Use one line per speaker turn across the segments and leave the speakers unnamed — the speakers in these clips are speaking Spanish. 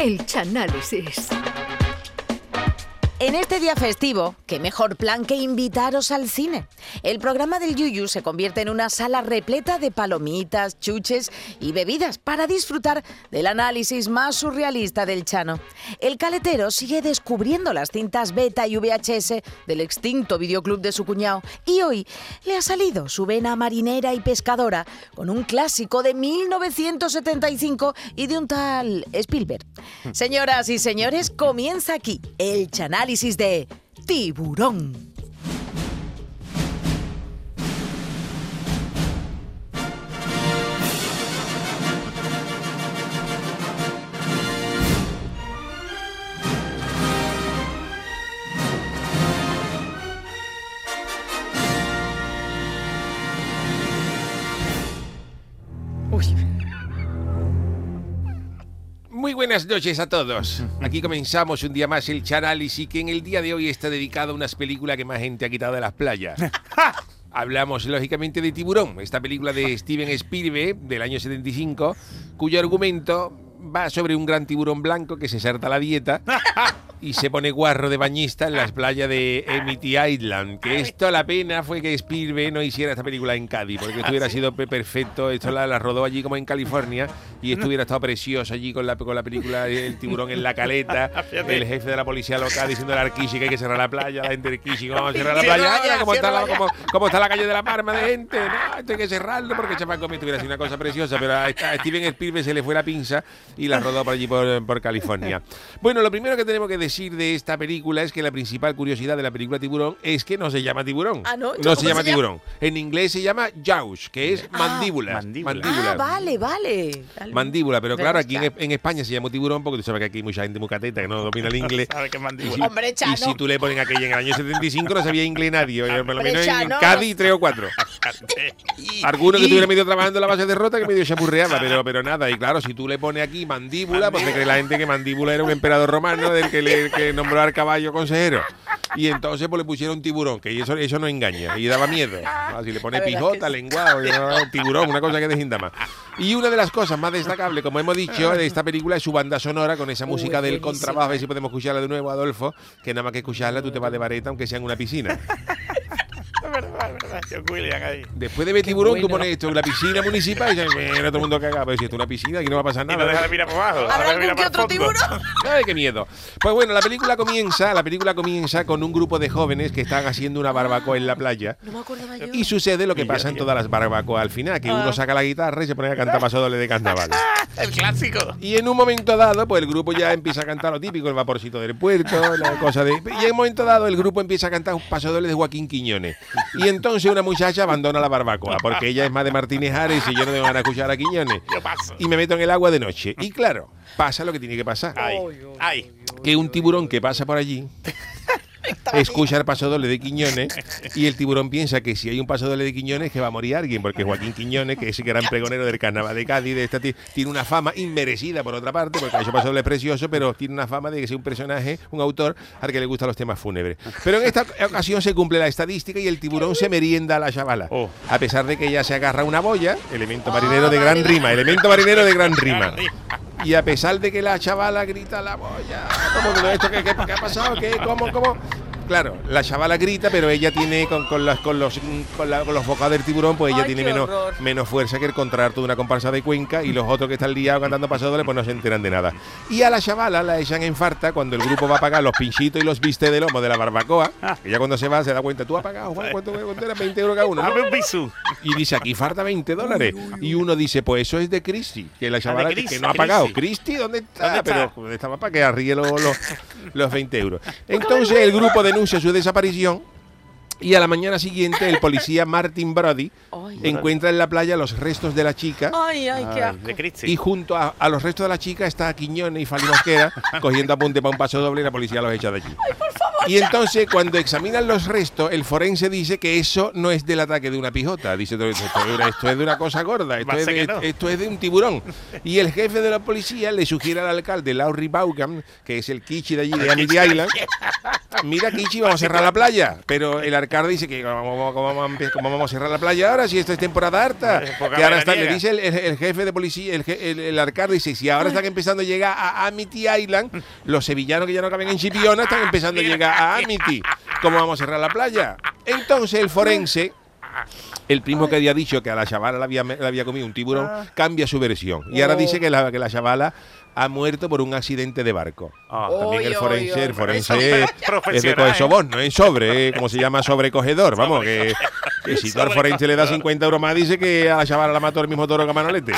El Chanálisis.
En este día festivo, qué mejor plan que invitaros al cine. El programa del Yuyu se convierte en una sala repleta de palomitas, chuches y bebidas para disfrutar del análisis más surrealista del Chano. El caletero sigue descubriendo las cintas beta y VHS del extinto videoclub de su cuñado y hoy le ha salido su vena marinera y pescadora con un clásico de 1975 y de un tal Spielberg. Señoras y señores, comienza aquí el Chanálisis de Tiburón.
Muy buenas noches a todos. Aquí comenzamos un día más el Chanálisis que en el día de hoy está dedicado a unas películas que más gente ha quitado de las playas. Hablamos lógicamente de Tiburón, esta película de Steven Spielberg del año 75, cuyo argumento va sobre un gran tiburón blanco que se salta la dieta y se pone guarro de bañista en las playas de Amity Island. Que esto la pena fue que Spielberg no hiciera esta película en Cádiz, porque esto hubiera sido pe- perfecto. Esto la, la rodó allí como en California y esto hubiera estado precioso allí con la, con la película El tiburón en la caleta, el jefe de la policía local diciendo al Arquishi que hay que cerrar la playa, la gente del Kishi, ¿cómo vamos a cerrar la playa? Ahora, ¿cómo, está la, está la calle de la Parma de gente? No, esto hay que cerrarlo porque Chapaco me tuviera sido una cosa preciosa, pero a, a Steven Spielberg se le fue la pinza y la rodó por allí por, por California. Bueno, lo primero que tenemos que decir de esta película es que la principal curiosidad de la película Tiburón es que no se llama tiburón.
Ah, ¿no?
No
¿Cómo
se
se
llama
llama?
tiburón. En inglés se llama jaws, que es mandíbula.
mandíbula.
Ah, vale, vale.
Mandíbula, pero claro, aquí en, España se llama tiburón porque tú sabes que aquí hay mucha gente muy cateta que no domina el inglés.
¿Sabe qué
Y
mandíbula?
si,
Hombre, Chano.
y si tú le pones aquella en el año 75 no sabía inglés nadie, por lo menos en Cádiz tres o cuatro. Alguno que
Y-
estuviera medio trabajando en la base de rota que medio chapurreaba, pero, pero nada. Y claro, si tú le pones aquí mandíbula, te cree la gente que mandíbula era un emperador romano del que, le, que nombró al caballo consejero. Y entonces pues le pusieron tiburón, que eso, eso no engaña, y daba miedo. Ah, si le pone pijota,
sí.
lenguado, no, tiburón, una cosa que desinda más. Y una de las cosas más destacables, como hemos dicho, de esta película es su banda sonora con esa música del contrabajo. A ver si podemos escucharla de nuevo, Adolfo, que nada más que escucharla tú te vas de vareta, aunque sea en una piscina.
John William ahí.
Después de ver tiburón, tú
bueno.
pones esto en la piscina municipal y dices, mira, todo el mundo caga. Pero si esto es una piscina, aquí no va a pasar
Y no
nada.
deja de mirar por abajo.
¿Habrá algún que otro tiburón?
Ay, qué miedo. Pues bueno, la película comienza, la película comienza con un grupo de jóvenes que están haciendo una barbacoa en la playa.
No me acordaba yo.
Y sucede lo que pasa en todas las barbacoas al final, que
Ah.
uno saca la guitarra y se pone a cantar pasodoble de carnaval.
El clásico.
Y en un momento dado, pues el grupo ya empieza a cantar lo típico, el vaporcito del puerto, la cosa de... Y en un momento dado el grupo empieza a cantar un pasodoble de Joaquín Quiñones. Y entonces una muchacha abandona la barbacoa, porque ella es más de Martínez Ares y yo no me van a escuchar a Quiñones.
Yo paso.
Y me meto en el agua de noche. Y claro, pasa lo que tiene que pasar.
Ay, ay.
Que un tiburón que pasa por allí escucha el paso doble de Quiñones y el tiburón piensa que si hay un paso doble de Quiñones que va a morir alguien, porque Joaquín Quiñones, que es el gran pregonero del carnaval de Cádiz, de esta ti- tiene una fama inmerecida por otra parte, porque ha hecho paso doble precioso, pero tiene una fama de que sea un personaje, un autor al que le gustan los temas fúnebres. Pero en esta ocasión se cumple la estadística y el tiburón se merienda a la chavala.
Oh.
A pesar de que ella se agarra una boya, elemento marinero de gran rima, elemento marinero de gran rima. Y a pesar de que la chavala grita la boya, ¿cómo que esto qué, qué- qué ha pasado? ¿Qué? ¿Cómo? ¿Cómo? Claro, la chavala grita, pero ella tiene con, con las- con los con, la- con los bocados del tiburón, pues ella
Ay,
tiene menos,
horror.
menos fuerza que el contrato de una comparsa de Cuenca y los otros que están liados cantando pasadores pues no se enteran de nada. Y a la chavala la echan en farta cuando el grupo va a pagar los pinchitos y los viste de lomo de la barbacoa, que ya cuando se va se da cuenta, tú has pagado, Juan, ¿cuánto, cuánto era? 20 euros cada uno.
un.
Y dice, aquí falta 20 dólares. Y uno dice, pues eso es de Cristi, que la chavala que- no ha pagado. Cristi, ¿dónde está?
¿Dónde está?
Pero estaba para que arríe los, los, los 20 euros. Entonces el grupo denuncia su desaparición y a la mañana siguiente el policía Martin Brody
Ay.
encuentra en la playa los restos de la chica.
Ay, ay, qué
Ay,
asco.
de Cristi.
Y junto a, a los restos de la chica está Quiñones y Fali Mosquera cogiendo apunte para un paso doble y la policía los echa de allí.
Por.
Y entonces, cuando examinan los restos, el forense dice que eso no es del ataque de una pijota. Dice, esto, esto es de una- esto es de una cosa gorda, esto es de,
no.
esto es de un tiburón. Y el jefe de la policía le sugiere al alcalde, Laurie Vaughan, que es el Kichi de allí, de Amity Island, mira Kichi, vamos a cerrar la playa. Pero el alcalde dice que ¿cómo, cómo vamos a empe- cómo vamos a cerrar la playa ahora si esto es temporada harta?
Época
Que ahora está, le dice el, el- el jefe de policía, el, el, el alcalde dice, si ahora están empezando a llegar a Amity Island, los sevillanos que ya no caben en Chipiona están empezando a llegar a Amity. ¿Cómo vamos a cerrar la playa? Entonces el forense, el primo que había dicho que a la chavala le había, comido un tiburón, cambia su versión. Y ahora dice que la, que la chavala ha muerto por un accidente de barco.
Ah,
También el forense,
oy,
el forense es de coger
¿eh?
sobón, no es sobre, eh, como se llama sobrecogedor. Vamos, que, que si tú al forense le da 50 euros más, dice que a la chavala la mató el mismo toro que a Manolete.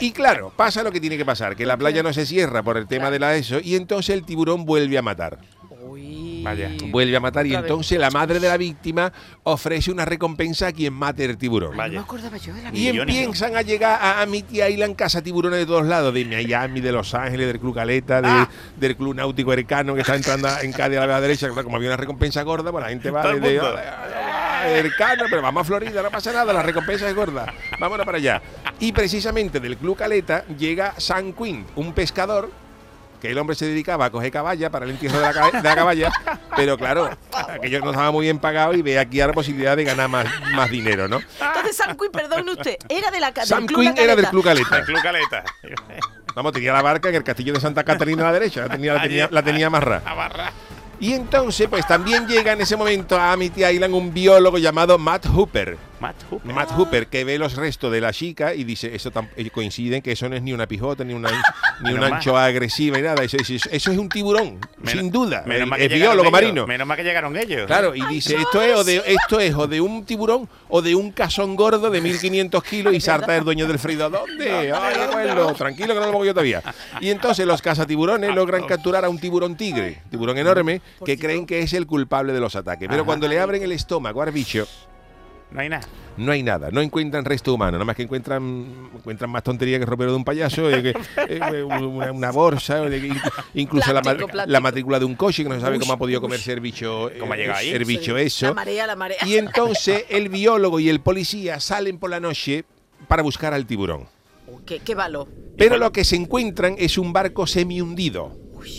Y claro, pasa lo que tiene que pasar, que la playa no se cierra por el tema de la ESO y entonces el tiburón vuelve a matar.
Uy.
Vaya.
Vuelve a matar y
vez.
entonces la madre de la víctima ofrece una recompensa a quien mate el tiburón.
Vaya.
No me acordaba yo de la
Y empiezan a llegar a Amity Island casa tiburones de todos lados, de Miami, de Los Ángeles, del Club Caleta, de-
Ah.
del Club Náutico Ercano que está entrando en Cádiz a la derecha. Como había una recompensa gorda, pues la gente va
Todo el
de, de-
mundo.
a- Ercano, pero vamos a Florida, no pasa nada, la recompensa es gorda. Vámonos para allá. Y precisamente del Club Caleta llega San Quinn, un pescador que el hombre se dedicaba a coger caballa para el entierro de la, ca- de la caballa, pero claro, aquello no estaba muy bien pagado y ve aquí a la posibilidad de ganar más, más dinero, ¿no?
Entonces, Sam Quinn, perdone usted, era de la
Sam Quinn era del. Club Caleta.
Club Caleta.
Vamos, tenía la barca en el castillo de Santa Catarina a la derecha, la tenía, la tenía, la tenía amarrada.
A barra.
Y entonces, pues también llega en ese momento a Amity Island un biólogo llamado Matt Hooper.
Matt Hooper.
Matt Hooper, que ve los restos de la chica y dice, eso coinciden que eso no es ni una pijota, ni una, ni una anchoa agresiva, ni nada. Eso, eso- eso es un tiburón,
Menos-
sin duda.
Menos
El-
mal que
es
llegaron
biólogo
ellos,
marino.
Menos mal que llegaron ellos.
Claro, y dice, esto es, o de, esto es o de un tiburón o de un casón gordo de 1500 kilos y salta el dueño del frido. ¿Dónde? Ay, abuelo, tranquilo que no lo pongo yo todavía. Y entonces los cazatiburones logran capturar a un tiburón tigre, tiburón enorme, que creen que es el culpable de los ataques. Pero cuando le abren el estómago al bicho,
No hay nada.
no hay nada, no encuentran resto humano, nada más que encuentran, encuentran más tontería que el ropero de un payaso, eh, que- eh, una, una bolsa, eh, incluso la, matrícula de un coche, que no se sabe
Uy,
cómo ha podido
uy.
comerse el bicho, eh,
¿Cómo ha llegado ahí?
el bicho
Sí,
eso.
La marea, la marea.
Y entonces el biólogo y el policía salen por la noche para buscar al tiburón.
¿Qué, qué valor?
Pero lo que se encuentran es un barco semi-hundido.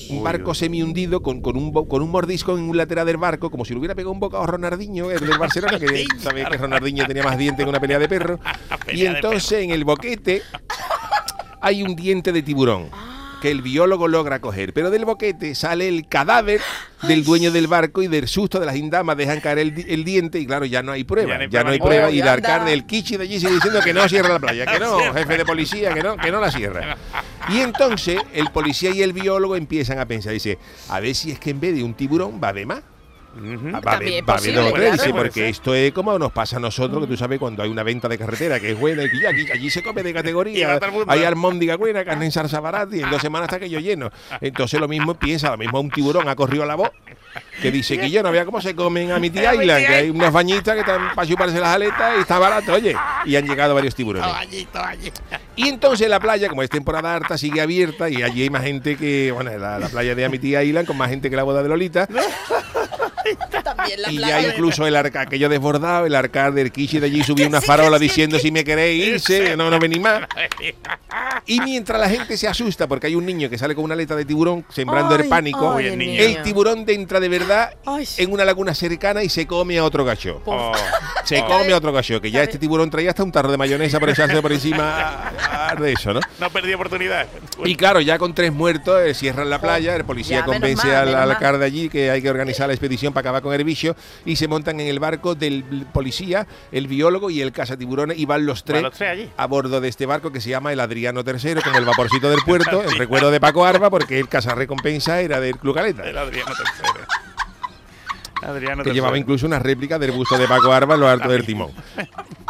Un barco
uy.
semi-hundido con, con, un, con un mordisco en un lateral del barco, como si le hubiera pegado un bocado a Ronaldinho, el del Barcelona, que sabéis que Ronaldinho tenía más dientes que una pelea de perro. Y entonces en el boquete hay un diente de tiburón que el biólogo logra coger, pero del boquete sale el cadáver del dueño del barco y del susto de las indamas dejan caer el, di- el diente y claro, ya no hay prueba,
Ya no hay
ya no hay
prueba
y el alcalde, el kichi de allí sigue diciendo que no cierra la playa, que no, jefe de policía, que no, que no la cierra. Y entonces el policía y el biólogo empiezan a pensar, dice, a ver si es que en vez de un tiburón va de más.
Ujú.
Va a
También
va a haber
posible,
porque esto es como nos pasa a nosotros, que tú sabes cuando hay una venta de carretera que es buena y que allí se come de categoría, hay almóndiga buena, carne en salsa barata y en dos semanas está aquello lleno. Entonces lo mismo piensa, lo mismo un tiburón ha corrido a la voz que dice que yo no vea cómo se comen a Amity
Amity
Island, que hay unas bañitas que están para chuparse las aletas y está barato, oye. Y han llegado varios tiburones.
Allí.
Y entonces la playa, como es temporada harta, sigue abierta y allí hay más gente que, bueno, la, la playa de Amity Island con más gente que la boda de Lolita. like that.
También la
Y
playa.
ya incluso el arca, aquello desbordado, el arcade del Kishi de allí subió una farola diciendo si me queréis irse, no, no venís más. Y mientras la gente se asusta porque hay un niño que sale con una aleta de tiburón sembrando el pánico,
ay,
el
tiburón entra de verdad
Ay.
en una laguna cercana y se come a otro gacho.
Oh.
Se
Oh.
come a otro gacho, que ya este tiburón traía hasta un tarro de mayonesa por echarse por encima de eso, ¿no?
No perdí oportunidad.
Y claro, ya con tres muertos, eh, cierran la playa, el policía
Ya,
convence
mal,
al alcalde allí que hay que organizar la expedición para acabar con el y se montan en el barco del policía, el biólogo y el cazatiburones y van los tres,
los tres allí.
a bordo de este barco que se llama el Adriano III con el vaporcito del puerto, en recuerdo de Paco Arba porque el recompensa era del Club Caleta.
El Adriano III. Adriano
que llevaba incluso una réplica del busto de Paco Arba en lo alto del timón.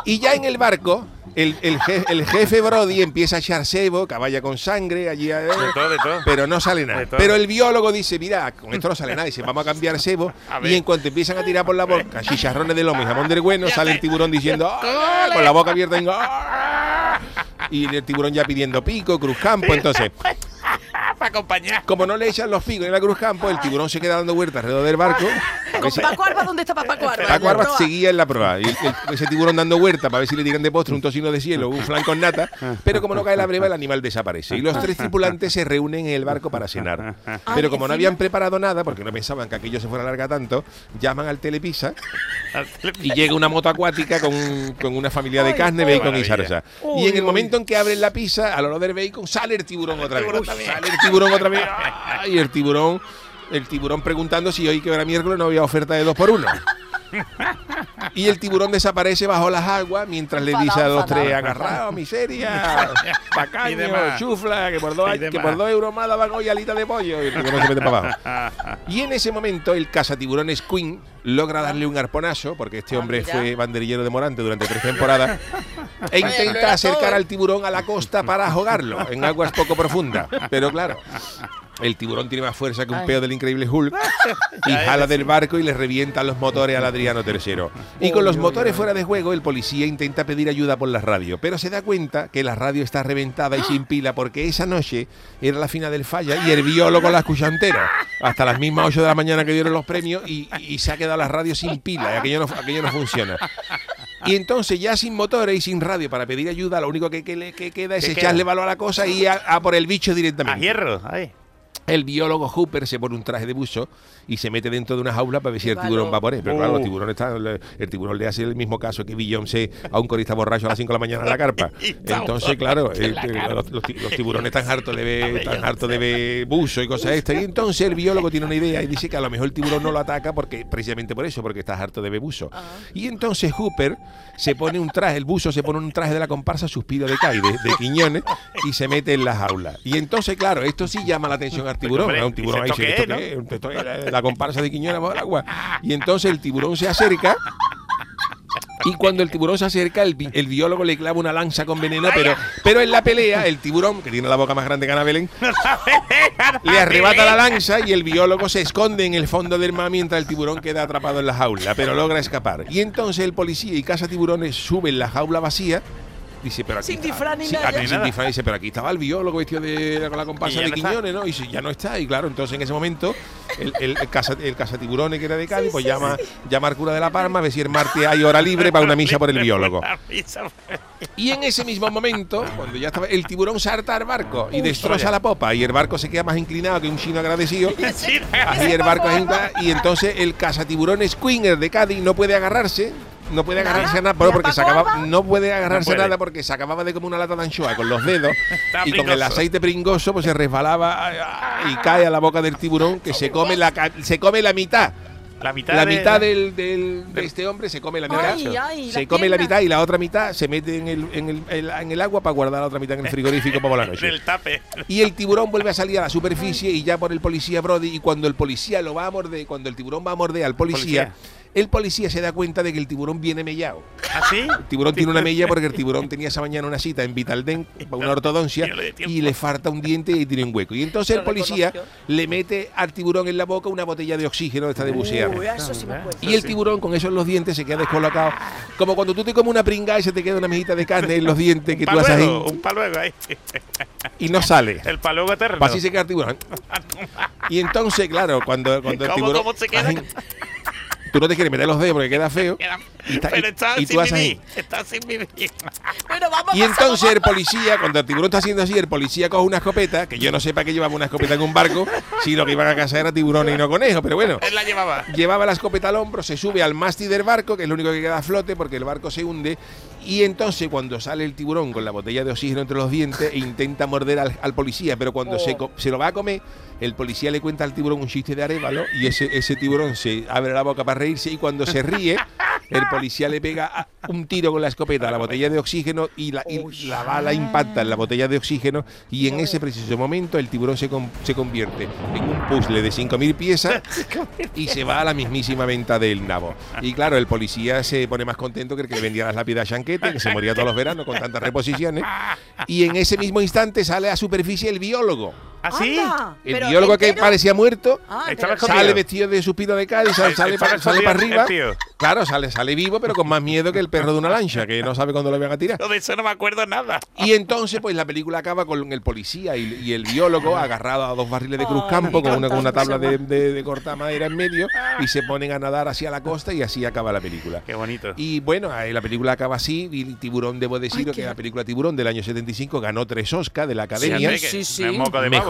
Y ya en el barco, el, el je- el jefe Brody empieza a echar sebo, caballa con sangre, allí
De todo, de todo.
pero no sale nada. Pero el biólogo dice, mira, con esto no sale nada, dice, vamos a cambiar sebo.
A.
Y en cuanto empiezan a tirar por la boca chicharrones de lomo y jamón del bueno, sale el tiburón diciendo, "Ah", con la boca abierta y, "Ah", y el tiburón ya pidiendo pico, cruz campo, entonces...
acompañar.
Como no le echan los picos en la Cruz Campo, el tiburón se queda dando vueltas alrededor del barco.
Con Paco Arba, ¿dónde estaba Paco Arba?
Paco seguía en la prueba. Y el- el- ese tiburón dando vueltas para ver si le tiran de postre un tocino de cielo, un flan con nata. Pero como no cae la breva, el animal desaparece. Y los tres tripulantes se reúnen en el barco para cenar. Pero como no habían preparado nada, porque no pensaban que aquello se fuera a larga tanto, llaman al Telepisa y llega una moto acuática con, con una familia de carne, bacon y salsa. Y en el momento en que abren la pizza, al olor del bacon, sale el tiburón otra vez. Sale el tiburón otra vez. Y el tiburón, el tiburón preguntando si hoy que era miércoles no había oferta de dos por uno. Y el tiburón desaparece bajo las aguas mientras le dice a los tres, agarrado, miseria, pacaño, chufla, que por dos, que por dos euros más daban hoy alita de pollo. Y el tiburón se mete para abajo. Y en ese momento el cazatiburones Queen logra darle un arponazo, porque este
Ah,
hombre fue banderillero de Morante durante tres temporadas, e intenta acercar al tiburón a la costa para ahogarlo en aguas poco profundas. Pero claro, el tiburón tiene más fuerza que un
Ay.
peo del increíble Hulk y jala del barco y le revienta los motores al Adriano III. Y con los motores fuera de juego, el policía intenta pedir ayuda por la radio, pero se da cuenta que la radio está reventada y sin pila porque esa noche era la final del falla y el biólogo la escucha entera. Hasta las mismas 8 de la mañana que dieron los premios y, y se ha quedado la radio sin pila y aquello no, aquello no funciona. Y entonces ya sin motores y sin radio para pedir ayuda, lo único que, que le que queda es
¿Qué
echarle
queda?
valor a la cosa y a, a por el bicho
A
directamente.
hierro, ahí.
El biólogo Hooper se pone un traje de buzo y se mete dentro de una jaula para ver si el tiburón va por él. Pero claro, los tiburones están, el tiburón le hace el mismo caso que Beyoncé a un corista borracho a las 5 de la mañana en la carpa. Entonces, claro,
carpa.
los, los ti- los tiburones están hartos de ver, están hartos de ver buzo y cosas estas. Y entonces el biólogo tiene una idea y dice que a lo mejor el tiburón no lo ataca porque precisamente por eso, porque está harto de ver buzo. Y entonces Hooper se pone un traje, el buzo se pone un traje de la comparsa Suspiro de Cai, de, Quiñones, y se mete en la jaula. Y entonces, claro, esto sí llama la atención al tiburón.
hombre,
a un tiburón ahí
¿esto
dice,
qué
¿esto
es,
qué es? Esto es la, la comparsa de Quiñones bajo el agua. Y entonces el tiburón se acerca. Y cuando el tiburón se acerca, el, bi- el biólogo le clava una lanza con veneno, pero, pero en la pelea, el tiburón, que tiene la boca más grande que Ana Belén, le arrebata la lanza y el biólogo se esconde en el fondo del mar mientras el tiburón queda atrapado en la jaula, pero logra escapar. Y entonces el policía y caza tiburones suben la jaula vacía. Dice, pero aquí
Sin
está-
disfraz ni
sí,
nada.
aquí
Ni
sin
nada.
disfraz, dice, pero aquí estaba el biólogo vestido de con la comparsa de
no está.
Quiñones, ¿no? Y si ya no está. Y claro, entonces en ese momento el, el, el, caza, el cazatiburones que era de Cádiz, pues llama, llama al cura de la Palma a ver si el martes hay hora libre para una misa por el biólogo. Y en ese mismo momento, cuando ya estaba, el tiburón salta al barco y
Uy,
destroza la popa y el barco se queda más inclinado que un chino agradecido.
Sí,
Así el barco es inclinado, y entonces el cazatiburones Squinger de Cádiz no puede agarrarse. No puede
¿Nada?
agarrarse a nada pero
¿Y a
porque se
Paco
acaba,
Alba?
no puede agarrarse
puede.
nada porque se acababa de comer una lata de anchoa con los dedos y con el aceite pringoso pues se resbalaba y cae a la boca del tiburón que se come la se come la mitad
La mitad,
la
de-
mitad del, del- de este hombre se come la mitad.
Ay, ay,
se
la
come la mitad y la otra mitad se mete en el, en el, el- en el agua para guardar la otra mitad en el frigorífico para la noche.
del tape.
Y el tiburón vuelve a salir a la superficie y ya por el policía Brody. Y cuando el policía lo va a morder, cuando el tiburón va a morder al policía,
Policía.
El policía se da cuenta de que el tiburón viene mellado.
¿Así?
El tiburón tiene una mella porque el tiburón tenía esa mañana una cita en Vitaldent para una ortodoncia
Y le
falta un diente y tiene un hueco. Y entonces el policía le mete al tiburón en la boca una botella de oxígeno de esta de bucear.
Uy, eso sí me acuerdo.
Y el tiburón con eso en los dientes se queda descolocado. Como cuando tú te comes una pringa y se te queda una mejita de carne en los dientes que tú haces ahí
un paluego ahí.
y no sale.
El paluego eterno.
Así se queda el tiburón. Y entonces, claro, cuando, cuando el
¿Cómo-
tiburón.
cómo se queda?
Tú no te quieres meter los dedos porque queda feo.
Queda-
Y está-
Pero
y-
está
y tú
sin vivir. Está sin vivir.
Bueno, vamos
Y entonces el policía, cuando el tiburón está haciendo así, el policía coge una escopeta, que yo no sé para qué llevaba una escopeta en un barco, si lo que iban a cazar era tiburones y no conejos, pero bueno.
Él la llevaba.
Llevaba la escopeta al hombro, se sube al mástil del barco, que es lo único que queda a flote porque el barco se hunde. Y entonces, cuando sale el tiburón con la botella de oxígeno entre los dientes, e intenta morder al, al policía, pero cuando se, co- se lo va a comer, el policía le cuenta al tiburón un chiste de arévalo y ese, ese tiburón se abre la boca para reírse. Y cuando se ríe, el policía le pega un tiro con la escopeta a la botella de oxígeno y la, y la bala impacta en la botella de oxígeno. Y en ese preciso momento, el tiburón se, con- se convierte en un puzzle de 5.000 piezas y se va a la mismísima venta del nabo. Y claro, el policía se pone más contento que el que le vendía las lápidas a Chanquete, que se moría todos los veranos con tantas reposiciones. Y en ese mismo instante sale a superficie el biólogo.
¿Ah, sí?
Anda,
El
pero
biólogo que parecía muerto
Ah,
sale vestido de suspiro de Cádiz, sale, sale, para arriba. Claro, sale, sale vivo, pero con más miedo que el perro de una lancha, que no sabe cuándo lo van a tirar.
De eso no me acuerdo nada.
Y entonces, pues la película acaba con el policía y, y el biólogo agarrado a dos barriles de cruzcampo con una, con una tabla de, de, de cortar madera en medio y se ponen a nadar hacia la costa y así acaba la película.
Qué bonito.
Y bueno, ahí la película acaba así. Y Tiburón, debo decir
Ay,
que
qué-
la película Tiburón del año 75 ganó tres Oscars de la
Sí,
Academia.
que
Sí, sí.
no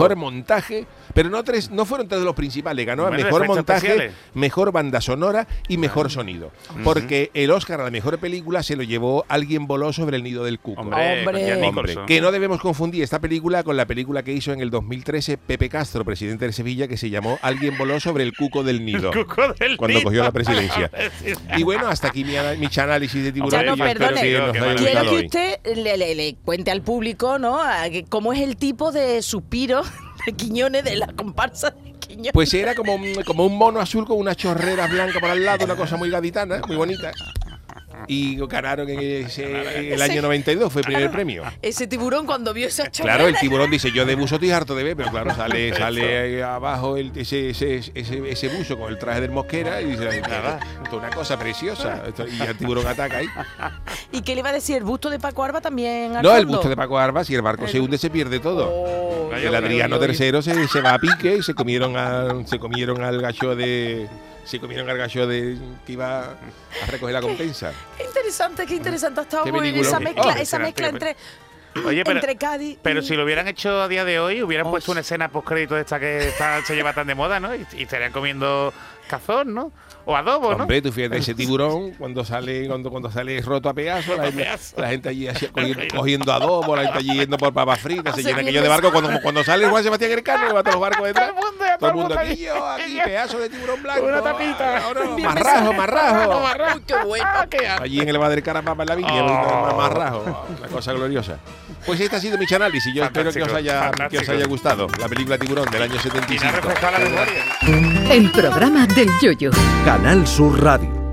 Mejor montaje, pero no tres, no fueron tres de los principales, ganó a
Bueno,
mejor montaje,
especiales.
mejor banda sonora y mejor sonido. Porque el Oscar a la mejor película se lo llevó Alguien voló sobre el nido del cuco.
Hombre,
Hombre.
Que no debemos confundir esta película con la película que hizo en el 2013 Pepe Castro, presidente de Sevilla, que se llamó Alguien voló sobre el cuco del nido.
Cuco del
Cuando
nido.
cogió la presidencia. Y bueno, hasta aquí mi, mi análisis de tiburón.
Ya no, perdone.
que nos.
Quiero que usted le, le- le cuente al público, ¿no? A que cómo es el tipo de suspiro de Quiñones de la comparsa de Quiñones.
Pues era como, un- como un mono azul con unas chorreras blancas por al lado, una cosa muy gaditana, muy bonita. Y ganaron en, ese- el año 92, fue el primer premio.
Ese tiburón cuando vio esa chorrera.
Claro, el tiburón dice, yo de buzo estoy harto de ver, pero claro, sale, sale ahí abajo el- ese, ese, ese, ese buzo con el traje del mosquera y dice, nada, esto es una cosa preciosa. Y el tiburón ataca ahí.
¿Y qué le iba a decir? ¿El busto de Paco Arba también?
No, el busto de Paco Arba, si el barco se hunde se pierde todo.
Oh,
El Adriano. III se, se va a pique y se comieron al, se comieron al gallo de se comieron al gallo de que iba a recoger la compensa.
Qué interesante, qué interesante ha estado
Qué
muy bien esa
peliculón.
mezcla,
Oh,
esa mezcla entre,
Oye, pero,
entre Cádiz
pero
y-
si lo hubieran hecho a día de hoy, hubieran
Oh,
puesto una escena post crédito de esta que está- se lleva tan de moda, ¿no? Y, y estarían comiendo cazón, ¿no? O adobo, ¿no?
Hombre, tú fíjate ese tiburón cuando sale cuando, cuando sale roto a pedazos, la, gente-
pedazos.
la gente allí así, cogiendo, cogiendo adobo, la gente allí yendo por papas fritas, se llena aquello de barco cuando, cuando sale Juan Sebastián Elcano, va todos los barcos detrás.
Todo el mundo,
aquí, yo, aquí, pedazo de tiburón blanco.
Una tapita.
Ahora,
Bien
marrajo, marrajo.
Uy, qué bueno.
Ah.
Allí en el bar del Carapapa en la viña,
Oh.
más rajo, una cosa gloriosa. Pues este ha sido mi análisis. Yo espero que os, haya, que os haya gustado la película Tiburón del año
Y me ha
75.
refrescado la memoria.
El programa del yoyo.
Canal Sur Radio.